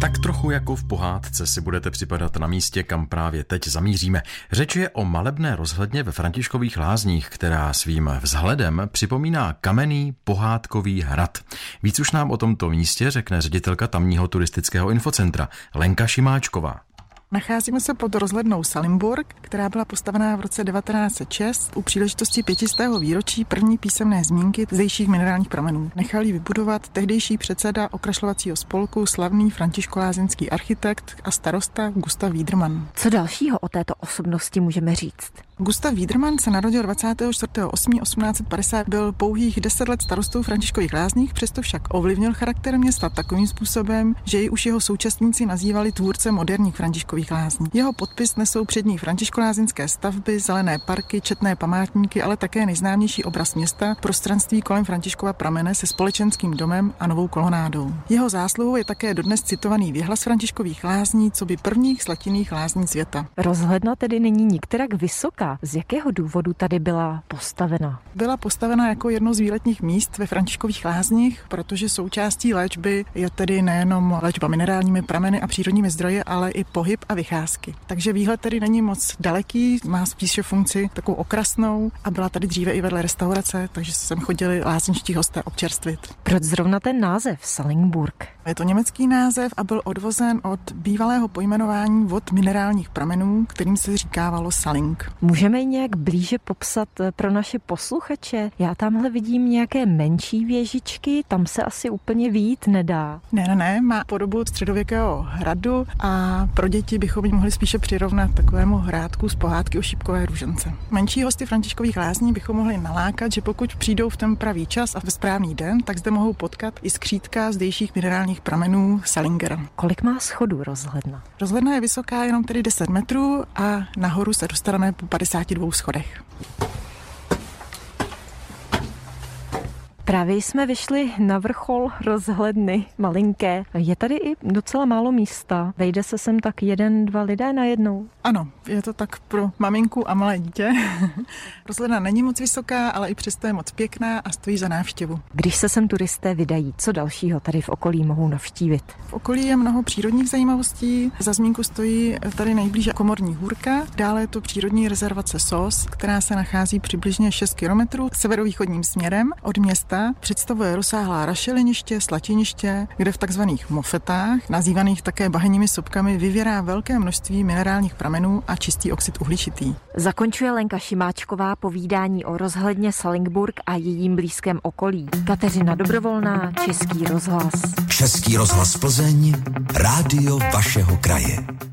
Tak trochu jako v pohádce si budete připadat na místě, kam právě teď zamíříme. Řeč je o malebné rozhledně ve Františkových lázních, která svým vzhledem připomíná kamenný pohádkový hrad. Víc už nám o tomto místě řekne ředitelka tamního turistického infocentra Lenka Šimáčková. Nacházíme se pod rozhlednou Salimburg, která byla postavená v roce 1906 u příležitosti 500. výročí první písemné zmínky zdejších minerálních pramenů. Nechal ji vybudovat tehdejší předseda okrašlovacího spolku, slavný františkolázenský architekt a starosta Gustav Wiedermann. Co dalšího o této osobnosti můžeme říct? Gustav Wiedermann se narodil 24.8.1850, byl pouhých 10 let starostou Františkových lázních, přesto však ovlivnil charakter města takovým způsobem, že ji už jeho současníci nazývali tvůrce moderních Františkových lázní. Jeho podpis nesou přední františkolázinské stavby, zelené parky, četné památníky, ale také nejznámější obraz města, prostranství kolem Františkova pramene se společenským domem a novou kolonádou. Jeho zásluhou je také dodnes citovaný věhlas Františkových lázní, co by prvních slatinných lázní světa. Rozhledna tedy není nikterak vysoká, z jakého důvodu tady byla postavena? Byla postavena jako jedno z výletních míst ve Františkových lázních, protože součástí léčby je tedy nejenom léčba minerálními prameny a přírodními zdroje, ale i pohyb a vycházky. Takže výhled tedy není moc daleký, má spíše funkci takovou okrasnou a byla tady dříve i vedle restaurace, takže sem chodili lázničtí hosté občerstvit. Proč zrovna ten název Salingburg? Je to německý název a byl odvozen od bývalého pojmenování vod minerálních pramenů, kterým se říkávalo Saling. Můžeme ji nějak blíže popsat eh, pro naše posluchače? Já tamhle vidím nějaké menší věžičky, tam se asi úplně vít nedá. Ne, ne, ne, má podobu středověkého hradu a pro děti bychom ji mohli spíše přirovnat takovému hrádku z pohádky o šípkové růžence. Menší hosty Františkových lázní bychom mohli nalákat, že pokud přijdou v ten pravý čas a ve správný den, tak zde mohou potkat i skřítka zdejších minerálních pramenů Salingera. Kolik má schodů rozhledna? Rozhledna je vysoká jenom tedy 10 metrů a nahoru se dostaneme po 52 schodech. Právě jsme vyšli na vrchol rozhledny malinké. Je tady i docela málo místa. Vejde se sem tak jeden, dva lidé najednou. Ano, je to tak pro maminku a malé dítě. Rozhledna není moc vysoká, ale i přesto je moc pěkná a stojí za návštěvu. Když se sem turisté vydají, co dalšího tady v okolí mohou navštívit? V okolí je mnoho přírodních zajímavostí. Za zmínku stojí tady nejblíže Komorní hůrka, dále je to přírodní rezervace SOS, která se nachází přibližně 6 km severovýchodním směrem od města představuje rozsáhlá rašeliniště, slatiniště, kde v takzvaných mofetách, nazývaných také bahenními sopkami, vyvěrá velké množství minerálních pramenů a čistý oxid uhličitý. Zakončuje Lenka Šimáčková povídání o rozhledně Salingburg a jejím blízkém okolí. Kateřina Dobrovolná, Český rozhlas. Český rozhlas Plzeň, rádio vašeho kraje.